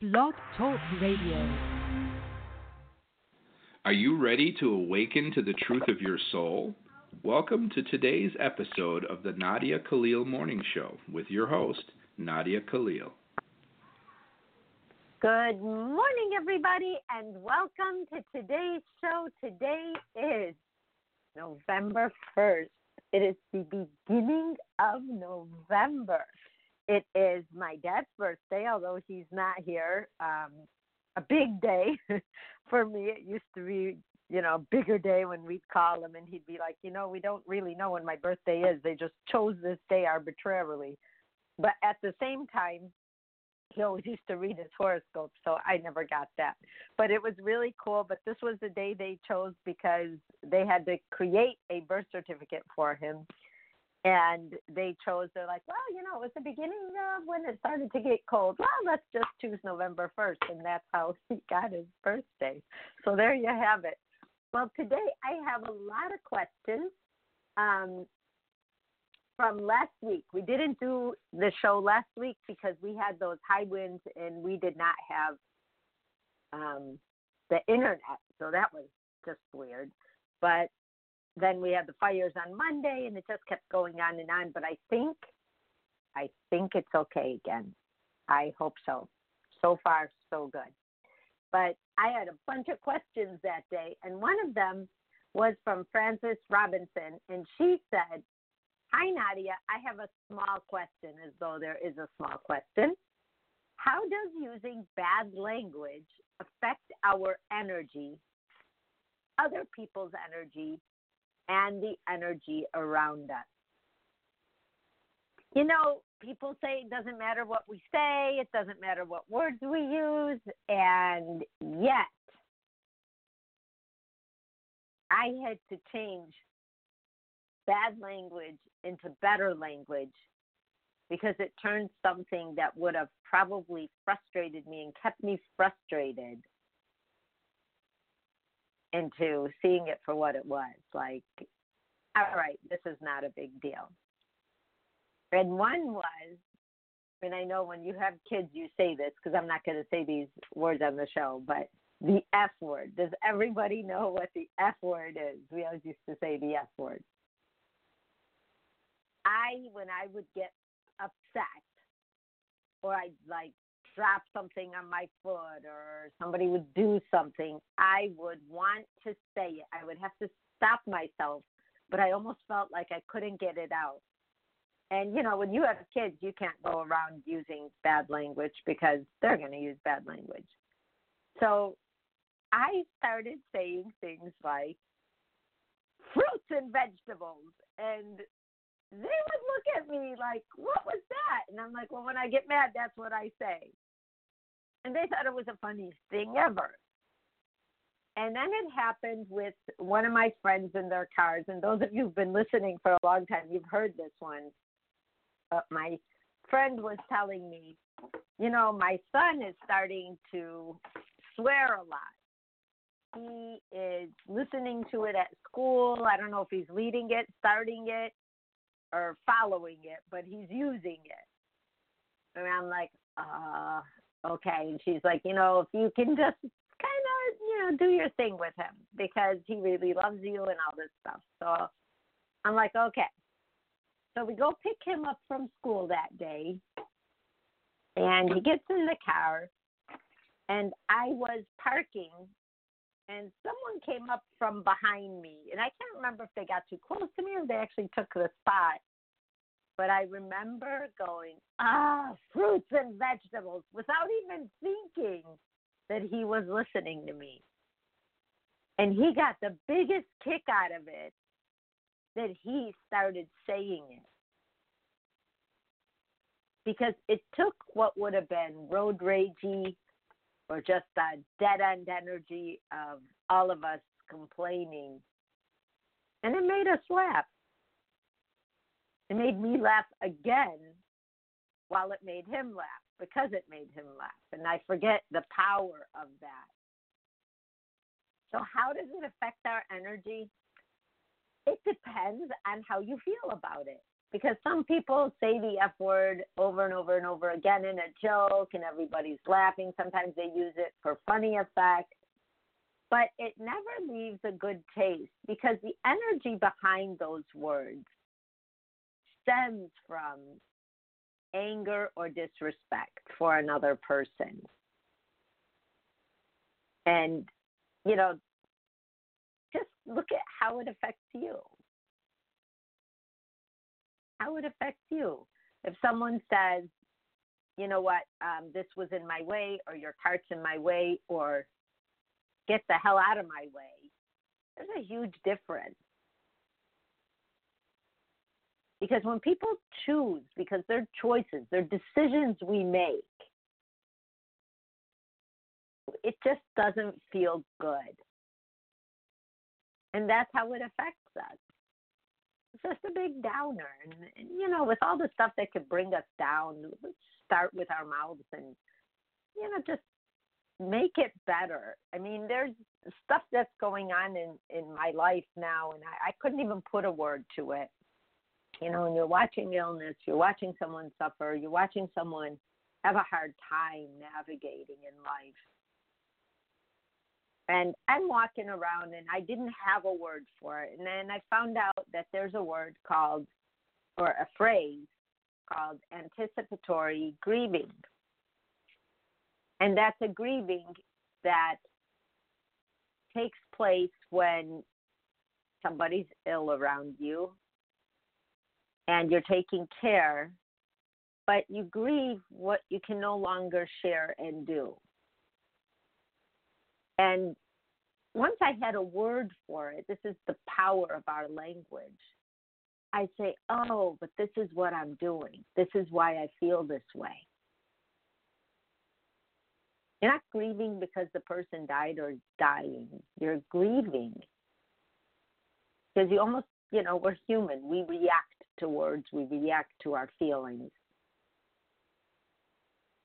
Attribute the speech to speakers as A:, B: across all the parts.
A: Blog Talk Radio.
B: Are you ready to awaken to the truth of your soul? Welcome to today's episode of the Nadia Khalil Morning Show with your host, Nadia Khalil.
C: Good morning, everybody, and welcome to today's show. Today is November 1st. It is the beginning of November. It is my dad's birthday, although he's not here. Um, a big day for me. It used to be, you know, a bigger day when we'd call him and he'd be like, you know, we don't really know when my birthday is. They just chose this day arbitrarily. But at the same time, he always used to read his horoscope, so I never got that. But it was really cool. But this was the day they chose because they had to create a birth certificate for him and they chose they're like well you know it was the beginning of when it started to get cold. Well let's just choose november 1st and that's how he got his birthday so there you have it. Well today i have a lot of questions um, from last week. We didn't do the show last week because we had those high winds and we did not have um, the internet. So that was just weird. But then we had the fires on Monday, and it just kept going on and on. But I think, I think it's okay again. I hope so. So far, so good. But I had a bunch of questions that day, and one of them was from Frances Robinson, and she said, Hi, Nadia. I have a small question, as though there is a small question. How does using bad language affect our energy, other people's energy, and the energy around us. You know, people say it doesn't matter what we say, it doesn't matter what words we use, and yet I had to change bad language into better language because it turned something that would have probably frustrated me and kept me frustrated into seeing it for what it was. Like, all right, this is not a big deal. And one was, and I know when you have kids, you say this because I'm not going to say these words on the show, but the F word. Does everybody know what the F word is? We always used to say the F word. I, when I would get upset or I'd like drop something on my foot or somebody would do something, I would want to say it. I would have to stop myself, but I almost felt like I couldn't get it out. And you know, when you have kids, you can't go around using bad language because they're going to use bad language. So I started saying things like fruits and vegetables and they would look at me like, "What was that?" And I'm like, "Well, when I get mad, that's what I say." and they thought it was the funniest thing ever. And then it happened with one of my friends in their cars. And those of you who've been listening for a long time, you've heard this one. But my friend was telling me, you know, my son is starting to swear a lot. He is listening to it at school. I don't know if he's leading it, starting it, or following it, but he's using it. And I'm like, uh, okay. And she's like, you know, if you can just kind of, you know, do your thing with him because he really loves you and all this stuff. So I'm like, okay. So we go pick him up from school that day, and he gets in the car, and I was parking, and someone came up from behind me, and I can't remember if they got too close to me or they actually took the spot. But I remember going, ah, fruits and vegetables, without even thinking that he was listening to me. And he got the biggest kick out of it that he started saying it. Because it took what would have been road ragey or just a dead end energy of all of us complaining. And it made us laugh. It made me laugh again while it made him laugh because it made him laugh. And I forget the power of that. So, how does it affect our energy? It depends on how you feel about it. Because some people say the F word over and over and over again in a joke and everybody's laughing. Sometimes they use it for funny effect. But it never leaves a good taste because the energy behind those words stems from anger or disrespect for another person. And, you know, just look at how it affects you how it affects you. If someone says, you know what, um, this was in my way, or your cart's in my way, or get the hell out of my way, there's a huge difference. Because when people choose, because they're choices, they're decisions we make, it just doesn't feel good. And that's how it affects us just a big downer. And, and you know, with all the stuff that could bring us down, start with our mouths and you know just make it better. I mean, there's stuff that's going on in in my life now, and I, I couldn't even put a word to it. You know, when you're watching illness, you're watching someone suffer, you're watching someone have a hard time navigating in life. And I'm walking around and I didn't have a word for it. And then I found out that there's a word called, or a phrase called anticipatory grieving. And that's a grieving that takes place when somebody's ill around you and you're taking care, but you grieve what you can no longer share and do. And once I had a word for it, this is the power of our language. I say, oh, but this is what I'm doing. This is why I feel this way. You're not grieving because the person died or dying. You're grieving because you almost, you know, we're human. We react to words, we react to our feelings.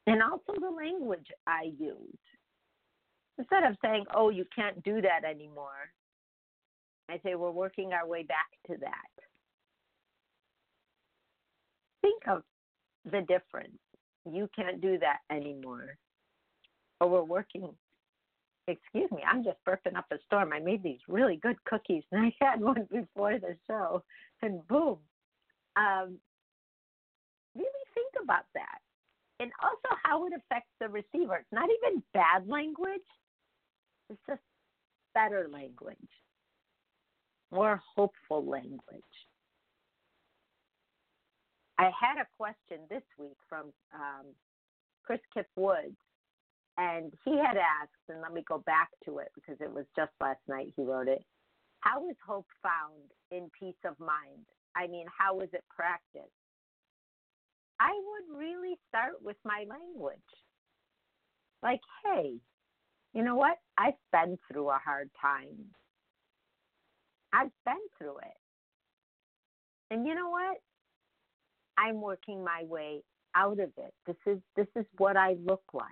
C: And also the language I use instead of saying, oh, you can't do that anymore, I say we're working our way back to that. Think of the difference. You can't do that anymore. Or we're working, excuse me, I'm just burping up a storm. I made these really good cookies and I had one before the show, and boom. Um, really think about that. And also how it affects the receiver. It's not even bad language, it's just better language, more hopeful language. I had a question this week from um, Chris Kip Woods, and he had asked, and let me go back to it because it was just last night he wrote it. How is hope found in peace of mind? I mean, how is it practiced? I would really start with my language. Like, hey, you know what? I've been through a hard time. I've been through it. And you know what? I'm working my way out of it. This is this is what I look like.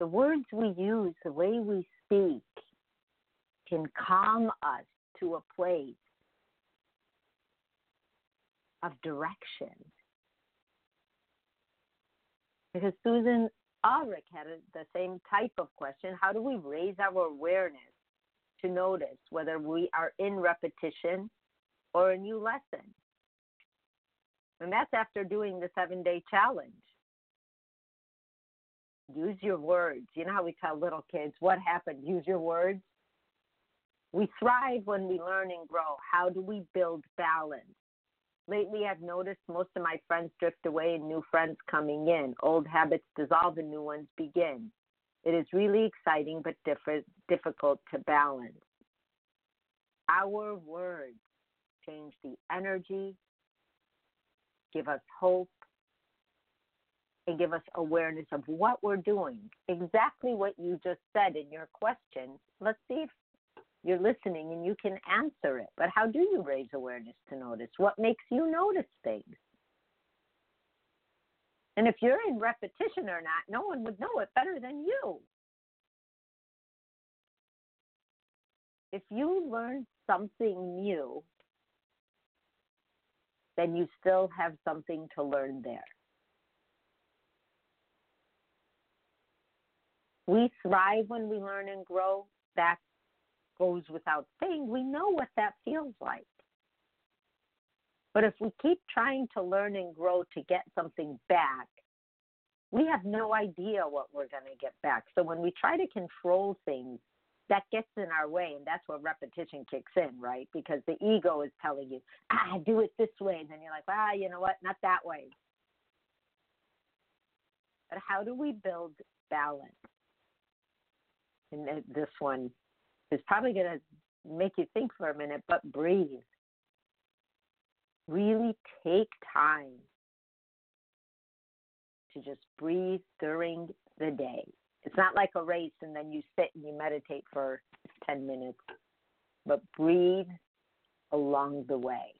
C: The words we use, the way we speak can calm us to a place of direction. Because Susan Ah, Ulrich had a, the same type of question. How do we raise our awareness to notice whether we are in repetition or a new lesson? And that's after doing the seven day challenge. Use your words. You know how we tell little kids, what happened? Use your words. We thrive when we learn and grow. How do we build balance? Lately, I've noticed most of my friends drift away and new friends coming in. Old habits dissolve and new ones begin. It is really exciting but diff- difficult to balance. Our words change the energy, give us hope, and give us awareness of what we're doing. Exactly what you just said in your question. Let's see if you're listening and you can answer it. But how do you raise awareness to notice? What makes you notice things? And if you're in repetition or not, no one would know it better than you. If you learn something new, then you still have something to learn there. We thrive when we learn and grow. That goes without saying. We know what that feels like. But if we keep trying to learn and grow to get something back, we have no idea what we're going to get back. So when we try to control things, that gets in our way, and that's where repetition kicks in, right? Because the ego is telling you, ah, do it this way. And then you're like, ah, you know what? Not that way. But how do we build balance? And this one is probably going to make you think for a minute, but breathe. Really take time to just breathe during the day. It's not like a race and then you sit and you meditate for 10 minutes, but breathe along the way.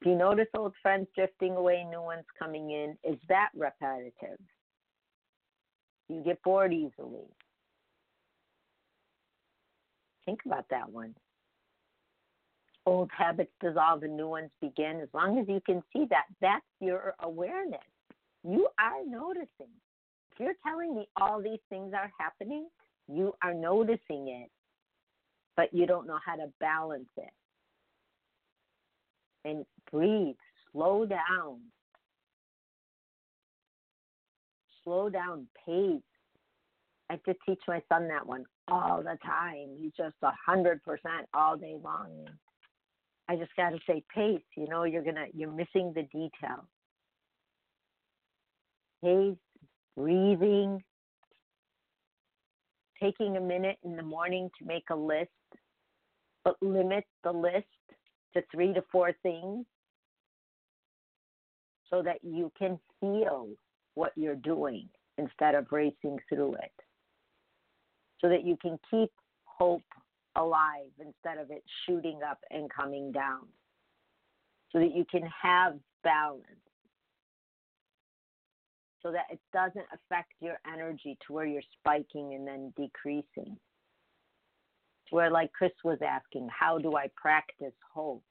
C: If you notice old friends drifting away, new ones coming in, is that repetitive? You get bored easily. Think about that one. Old habits dissolve and new ones begin. As long as you can see that, that's your awareness. You are noticing. If you're telling me all these things are happening, you are noticing it, but you don't know how to balance it. And breathe, slow down. Slow down, pace. I have to teach my son that one all the time. He's just a hundred percent all day long. I just got to say pace. You know, you're gonna you're missing the detail. Pace, breathing, taking a minute in the morning to make a list, but limit the list to three to four things so that you can feel what you're doing instead of racing through it. So that you can keep hope alive instead of it shooting up and coming down. So that you can have balance. So that it doesn't affect your energy to where you're spiking and then decreasing. To where, like Chris was asking, how do I practice hope?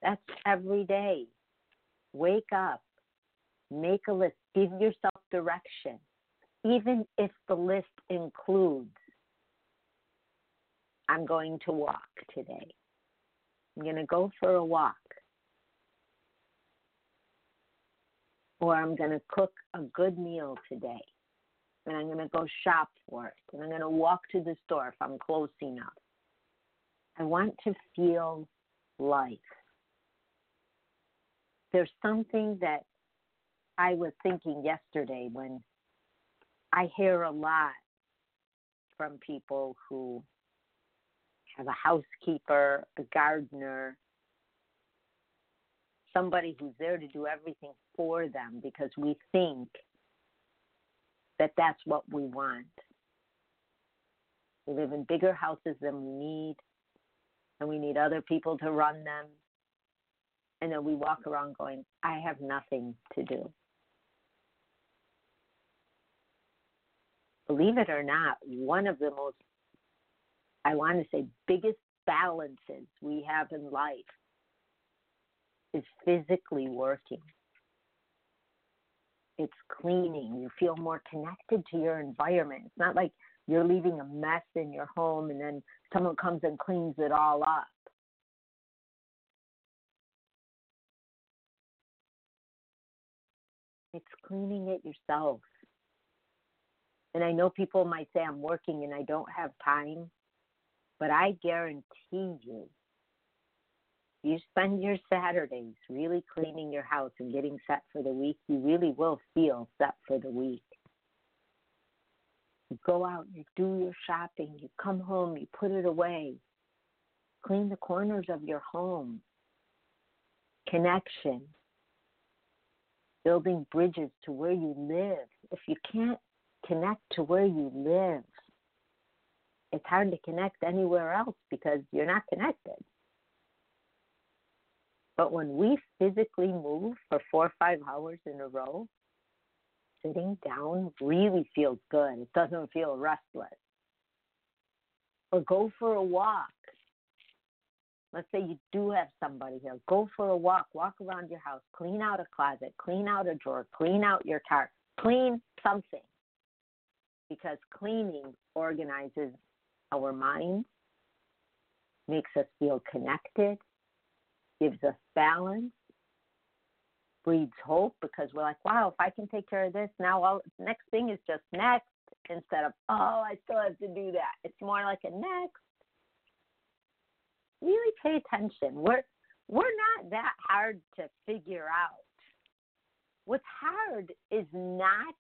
C: That's every day. Wake up, make a list, give yourself direction, even if the list includes I'm going to walk today. I'm going to go for a walk. Or I'm going to cook a good meal today. And I'm going to go shop for it. And I'm going to walk to the store if I'm close enough. I want to feel life. There's something that I was thinking yesterday when I hear a lot from people who have a housekeeper, a gardener, somebody who's there to do everything for them because we think that that's what we want. We live in bigger houses than we need, and we need other people to run them. And then we walk around going, I have nothing to do. Believe it or not, one of the most I want to say, biggest balances we have in life is physically working. It's cleaning. You feel more connected to your environment. It's not like you're leaving a mess in your home and then someone comes and cleans it all up. It's cleaning it yourself. And I know people might say I'm working and I don't have time. But I guarantee you, you spend your Saturdays really cleaning your house and getting set for the week, you really will feel set for the week. You go out, you do your shopping, you come home, you put it away. Clean the corners of your home. Connection. Building bridges to where you live. If you can't connect to where you live, it's hard to connect anywhere else because you're not connected. But when we physically move for four or five hours in a row, sitting down really feels good. It doesn't feel restless. Or go for a walk. Let's say you do have somebody here. Go for a walk, walk around your house, clean out a closet, clean out a drawer, clean out your car, clean something. Because cleaning organizes our minds, makes us feel connected, gives us balance, breeds hope because we're like, wow, if I can take care of this, now all next thing is just next instead of, oh, I still have to do that. It's more like a next. Really pay attention. We're we're not that hard to figure out. What's hard is not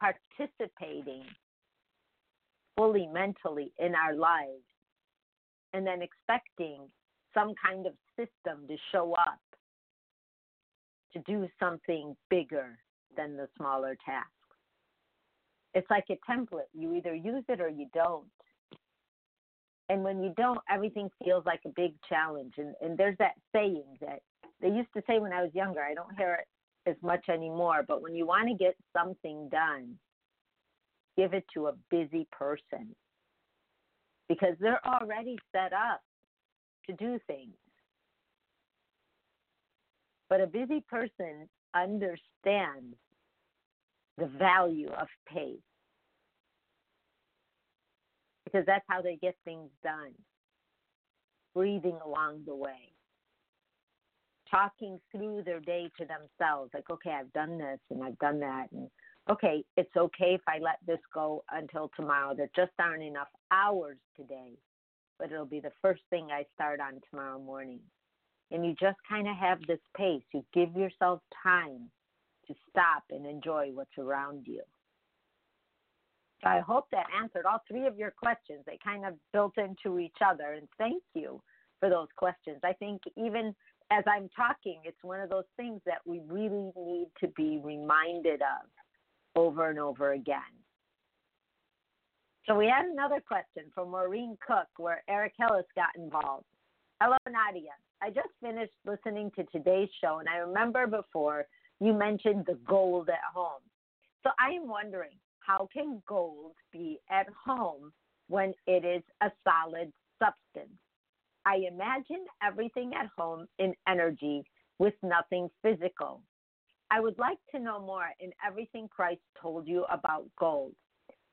C: participating fully mentally in our lives and then expecting some kind of system to show up to do something bigger than the smaller tasks. It's like a template. You either use it or you don't. And when you don't, everything feels like a big challenge. And, and there's that saying that they used to say when I was younger, I don't hear it as much anymore, but when you want to get something done, give it to a busy person because they're already set up to do things. But a busy person understands the value of pace because that's how they get things done. Breathing along the way, talking through their day to themselves, like, okay, I've done this and I've done that, and okay, it's okay if I let this go until tomorrow. There just aren't enough hours today, but it'll be the first thing I start on tomorrow morning and you just kind of have this pace. You give yourself time to stop and enjoy what's around you. So I hope that answered all three of your questions. They kind of built into each other, and thank you for those questions. I think even as I'm talking, it's one of those things that we really need to be reminded of over and over again. So we had another question from Maureen Cook where Eric Hillis got involved. Hello, Nadia. I just finished listening to today's show, and I remember before you mentioned the gold at home. So I am wondering, how can gold be at home when it is a solid substance? I imagine everything at home in energy with nothing physical. I would like to know more in everything Christ told you about gold.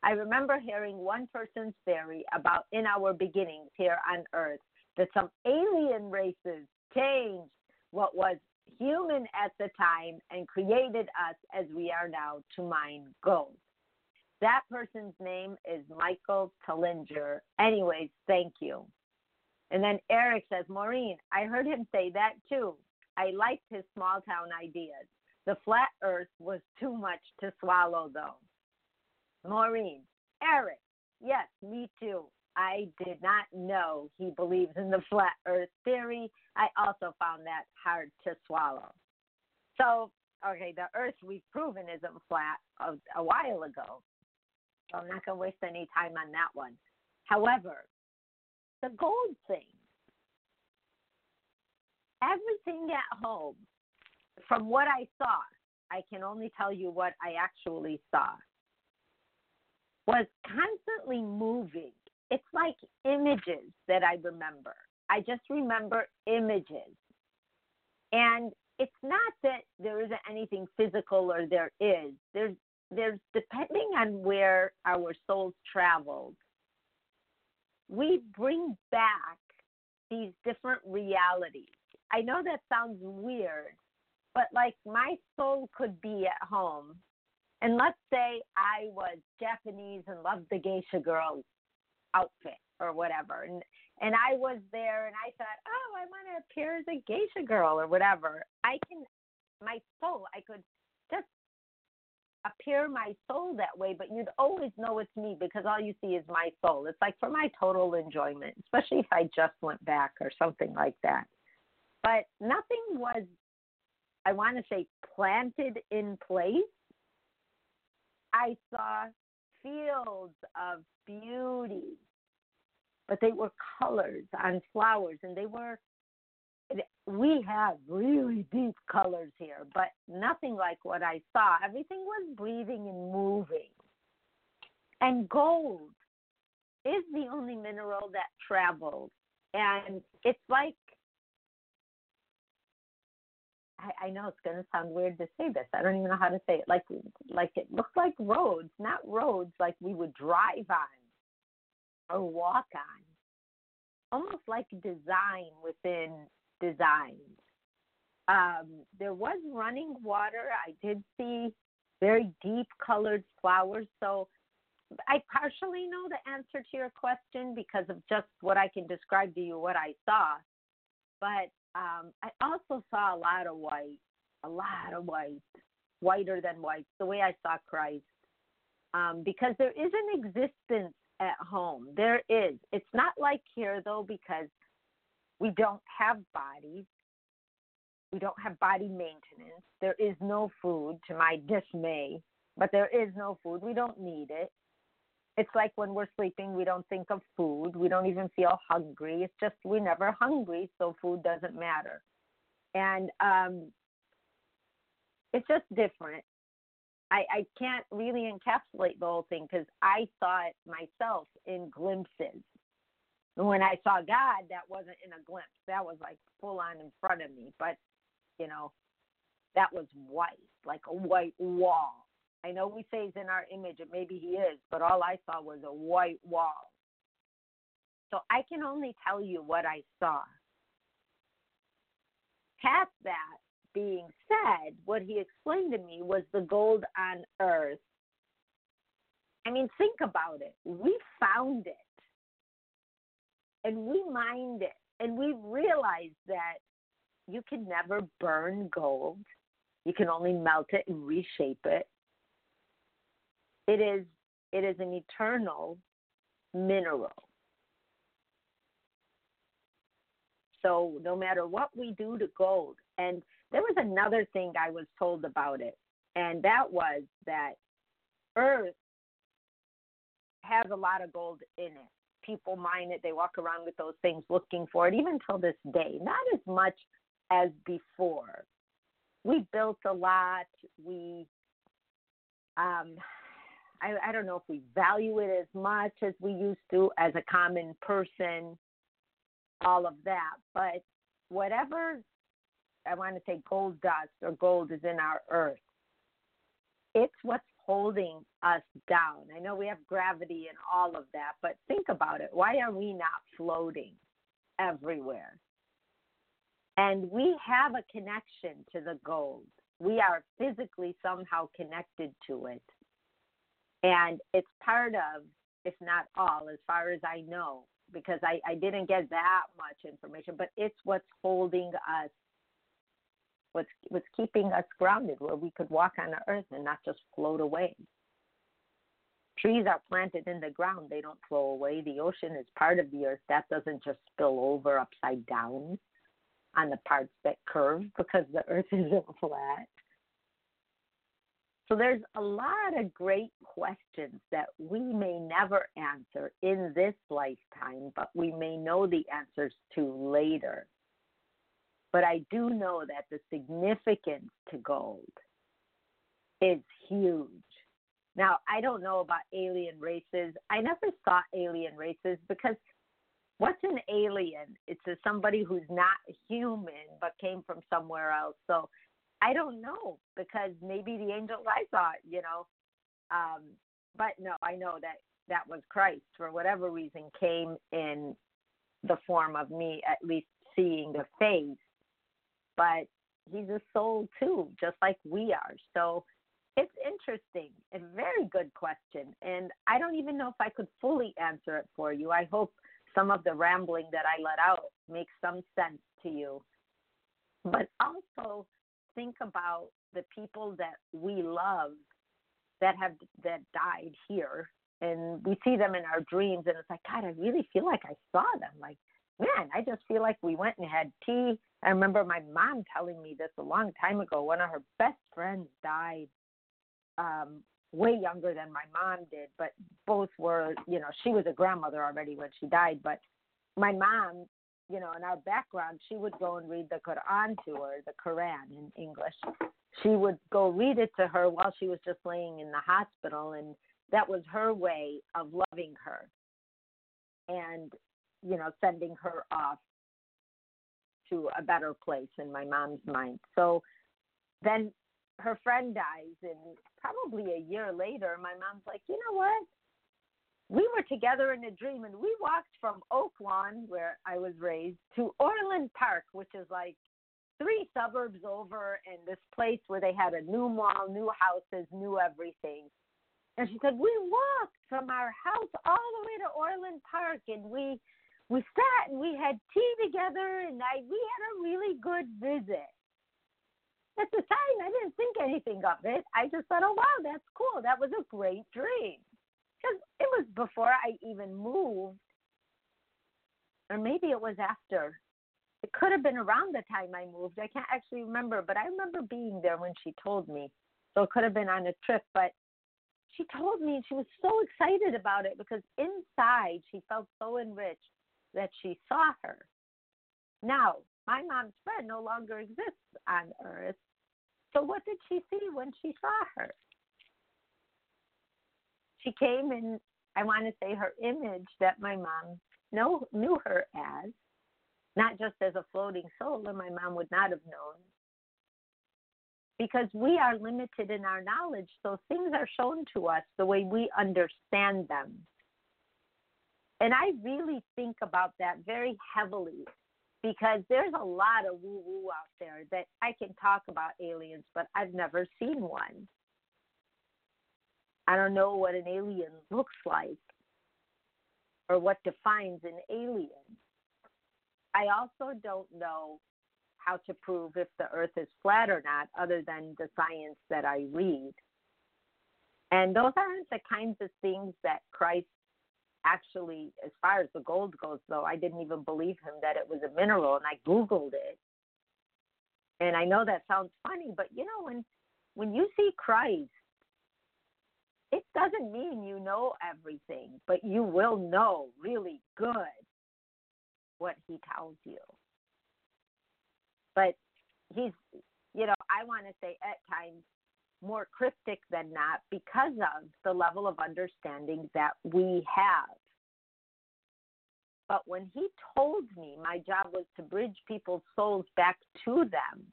C: I remember hearing one person's theory about in our beginnings here on earth that some alien races changed what was human at the time and created us as we are now to mine gold. That person's name is Michael Tellinger. Anyways, thank you. And then Eric says, Maureen, I heard him say that too. I liked his small town ideas. The flat earth was too much to swallow, though. Maureen, Eric, yes, me too. I did not know he believes in the flat earth theory. I also found that hard to swallow. So, okay, the earth we've proven isn't flat a, a while ago. So I'm not going to waste any time on that one. However, the gold thing, everything at home, from what I saw, I can only tell you what I actually saw, was constantly moving it's like images that I remember. I just remember images. And it's not that there isn't anything physical or there is. There's there's depending on where our souls traveled, we bring back these different realities. I know that sounds weird, but like my soul could be at home. And let's say I was Japanese and loved the geisha girls outfit or whatever. And and I was there and I thought, oh, I want to appear as a geisha girl or whatever. I can, my soul, I could just appear my soul that way, but you'd always know it's me because all you see is my soul. It's like for my total enjoyment, especially if I just went back or something like that. But nothing was, I want to say, planted in place. I saw fields of beauty, but they were colors on flowers, and they were. We have really deep colors here, but nothing like what I saw. Everything was breathing and moving. And gold is the only mineral that travels and it's like I, I know it's going to sound weird to say this. I don't even know how to say it. Like, like it looked like roads, not roads like we would drive on or walk on. Almost like design within design. Um, there was running water. I did see very deep colored flowers. So I partially know the answer to your question because of just what I can describe to you, what I saw. But um, I also saw a lot of white, a lot of white, whiter than white, the way I saw Christ. Um, because there is an existence at home. There is. It's not like here, though, because we don't have bodies. We don't have body maintenance. There is no food, to my dismay, but there is no food. We don't need it. It's like when we're sleeping, we don't think of food. We don't even feel hungry. It's just we're never hungry, so food doesn't matter. And um, it's just different. I, I can't really encapsulate the whole thing because I saw it myself in glimpses. When I saw God, that wasn't in a glimpse. That was like full on in front of me. But, you know, that was white, like a white wall. I know we say he's in our image, and maybe he is, but all I saw was a white wall. So I can only tell you what I saw. Past that being said, what he explained to me was the gold on earth. I mean, think about it. We found it and we mined it, and we realized that you can never burn gold. You can only melt it and reshape it. It is it is an eternal mineral. So no matter what we do to gold, and there was another thing I was told about it, and that was that Earth has a lot of gold in it. People mine it, they walk around with those things looking for it, even till this day. Not as much as before. We built a lot. We um, I, I don't know if we value it as much as we used to as a common person, all of that. But whatever I want to say gold dust or gold is in our earth, it's what's holding us down. I know we have gravity and all of that, but think about it. Why are we not floating everywhere? And we have a connection to the gold. We are physically somehow connected to it. And it's part of, if not all, as far as I know, because I, I didn't get that much information, but it's what's holding us, what's, what's keeping us grounded, where we could walk on the earth and not just float away. Trees are planted in the ground, they don't flow away. The ocean is part of the earth. That doesn't just spill over upside down on the parts that curve because the earth isn't flat. So there's a lot of great questions that we may never answer in this lifetime, but we may know the answers to later. But I do know that the significance to gold is huge. Now, I don't know about alien races. I never saw alien races because what's an alien? It's a, somebody who's not human but came from somewhere else. So I don't know because maybe the angels I saw, you know. Um, but no, I know that that was Christ for whatever reason came in the form of me at least seeing the face. But he's a soul too, just like we are. So it's interesting. A very good question. And I don't even know if I could fully answer it for you. I hope some of the rambling that I let out makes some sense to you. But also, think about the people that we love that have that died here and we see them in our dreams and it's like god i really feel like i saw them like man i just feel like we went and had tea i remember my mom telling me this a long time ago one of her best friends died um way younger than my mom did but both were you know she was a grandmother already when she died but my mom you know, in our background, she would go and read the Quran to her, the Quran in English. She would go read it to her while she was just laying in the hospital, and that was her way of loving her. And you know, sending her off to a better place in my mom's mind. So then her friend dies, and probably a year later, my mom's like, you know what? We were together in a dream, and we walked from Oak Lawn, where I was raised, to Orland Park, which is like three suburbs over, and this place where they had a new mall, new houses, new everything. And she said, We walked from our house all the way to Orland Park, and we we sat and we had tea together and I we had a really good visit. At the time I didn't think anything of it. I just thought, Oh wow, that's cool. That was a great dream. Because it was before I even moved. Or maybe it was after. It could have been around the time I moved. I can't actually remember, but I remember being there when she told me. So it could have been on a trip, but she told me and she was so excited about it because inside she felt so enriched that she saw her. Now, my mom's friend no longer exists on earth. So, what did she see when she saw her? She came in, I want to say, her image that my mom know, knew her as, not just as a floating soul, and my mom would not have known. Because we are limited in our knowledge, so things are shown to us the way we understand them. And I really think about that very heavily because there's a lot of woo woo out there that I can talk about aliens, but I've never seen one. I don't know what an alien looks like or what defines an alien. I also don't know how to prove if the earth is flat or not, other than the science that I read. And those aren't the kinds of things that Christ actually, as far as the gold goes, though, I didn't even believe him that it was a mineral, and I Googled it. And I know that sounds funny, but you know, when when you see Christ, it doesn't mean you know everything, but you will know really good what he tells you. But he's, you know, I want to say at times more cryptic than not because of the level of understanding that we have. But when he told me my job was to bridge people's souls back to them,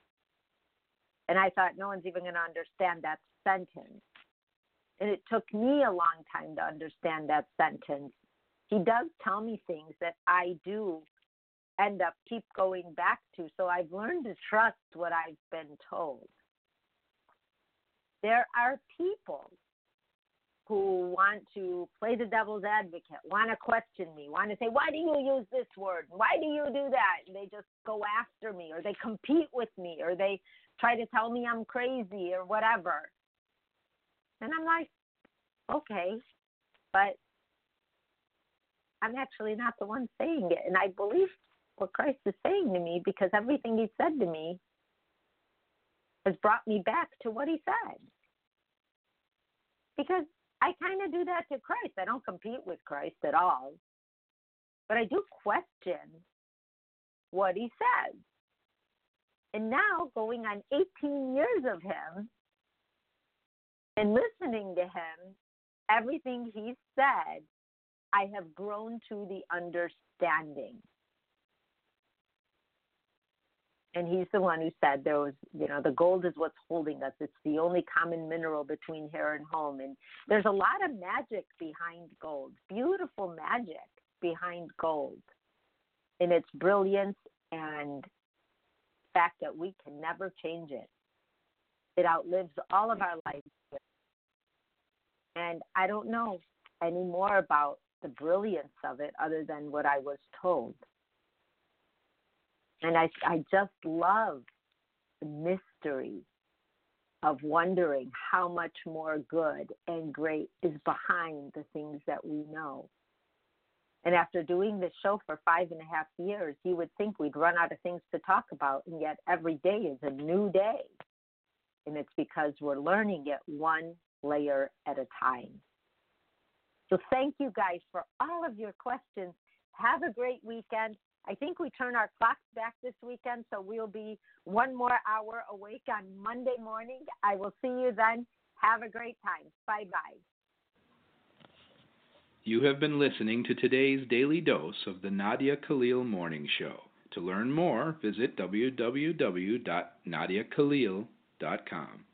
C: and I thought no one's even going to understand that sentence. And it took me a long time to understand that sentence. He does tell me things that I do end up keep going back to. So I've learned to trust what I've been told. There are people who want to play the devil's advocate, want to question me, want to say, why do you use this word? Why do you do that? And they just go after me or they compete with me or they try to tell me I'm crazy or whatever. And I'm like, okay, but I'm actually not the one saying it. And I believe what Christ is saying to me because everything he said to me has brought me back to what he said. Because I kind of do that to Christ. I don't compete with Christ at all. But I do question what he says. And now, going on 18 years of him and listening to him, everything he said, I have grown to the understanding and he's the one who said there was you know the gold is what's holding us. It's the only common mineral between here and home. And there's a lot of magic behind gold beautiful magic behind gold in its brilliance and fact that we can never change it. It outlives all of our lives. And i don't know any more about the brilliance of it other than what i was told and I, I just love the mystery of wondering how much more good and great is behind the things that we know. And after doing this show for five and a half years, you would think we'd run out of things to talk about, and yet every day is a new day. And it's because we're learning it one layer at a time. So thank you guys for all of your questions. Have a great weekend. I think we turn our clocks back this weekend, so we'll be one more hour awake on Monday morning. I will see you then. Have a great time. Bye bye.
B: You have been listening to today's daily dose of the Nadia Khalil Morning Show. To learn more, visit www.nadiakhalil.com.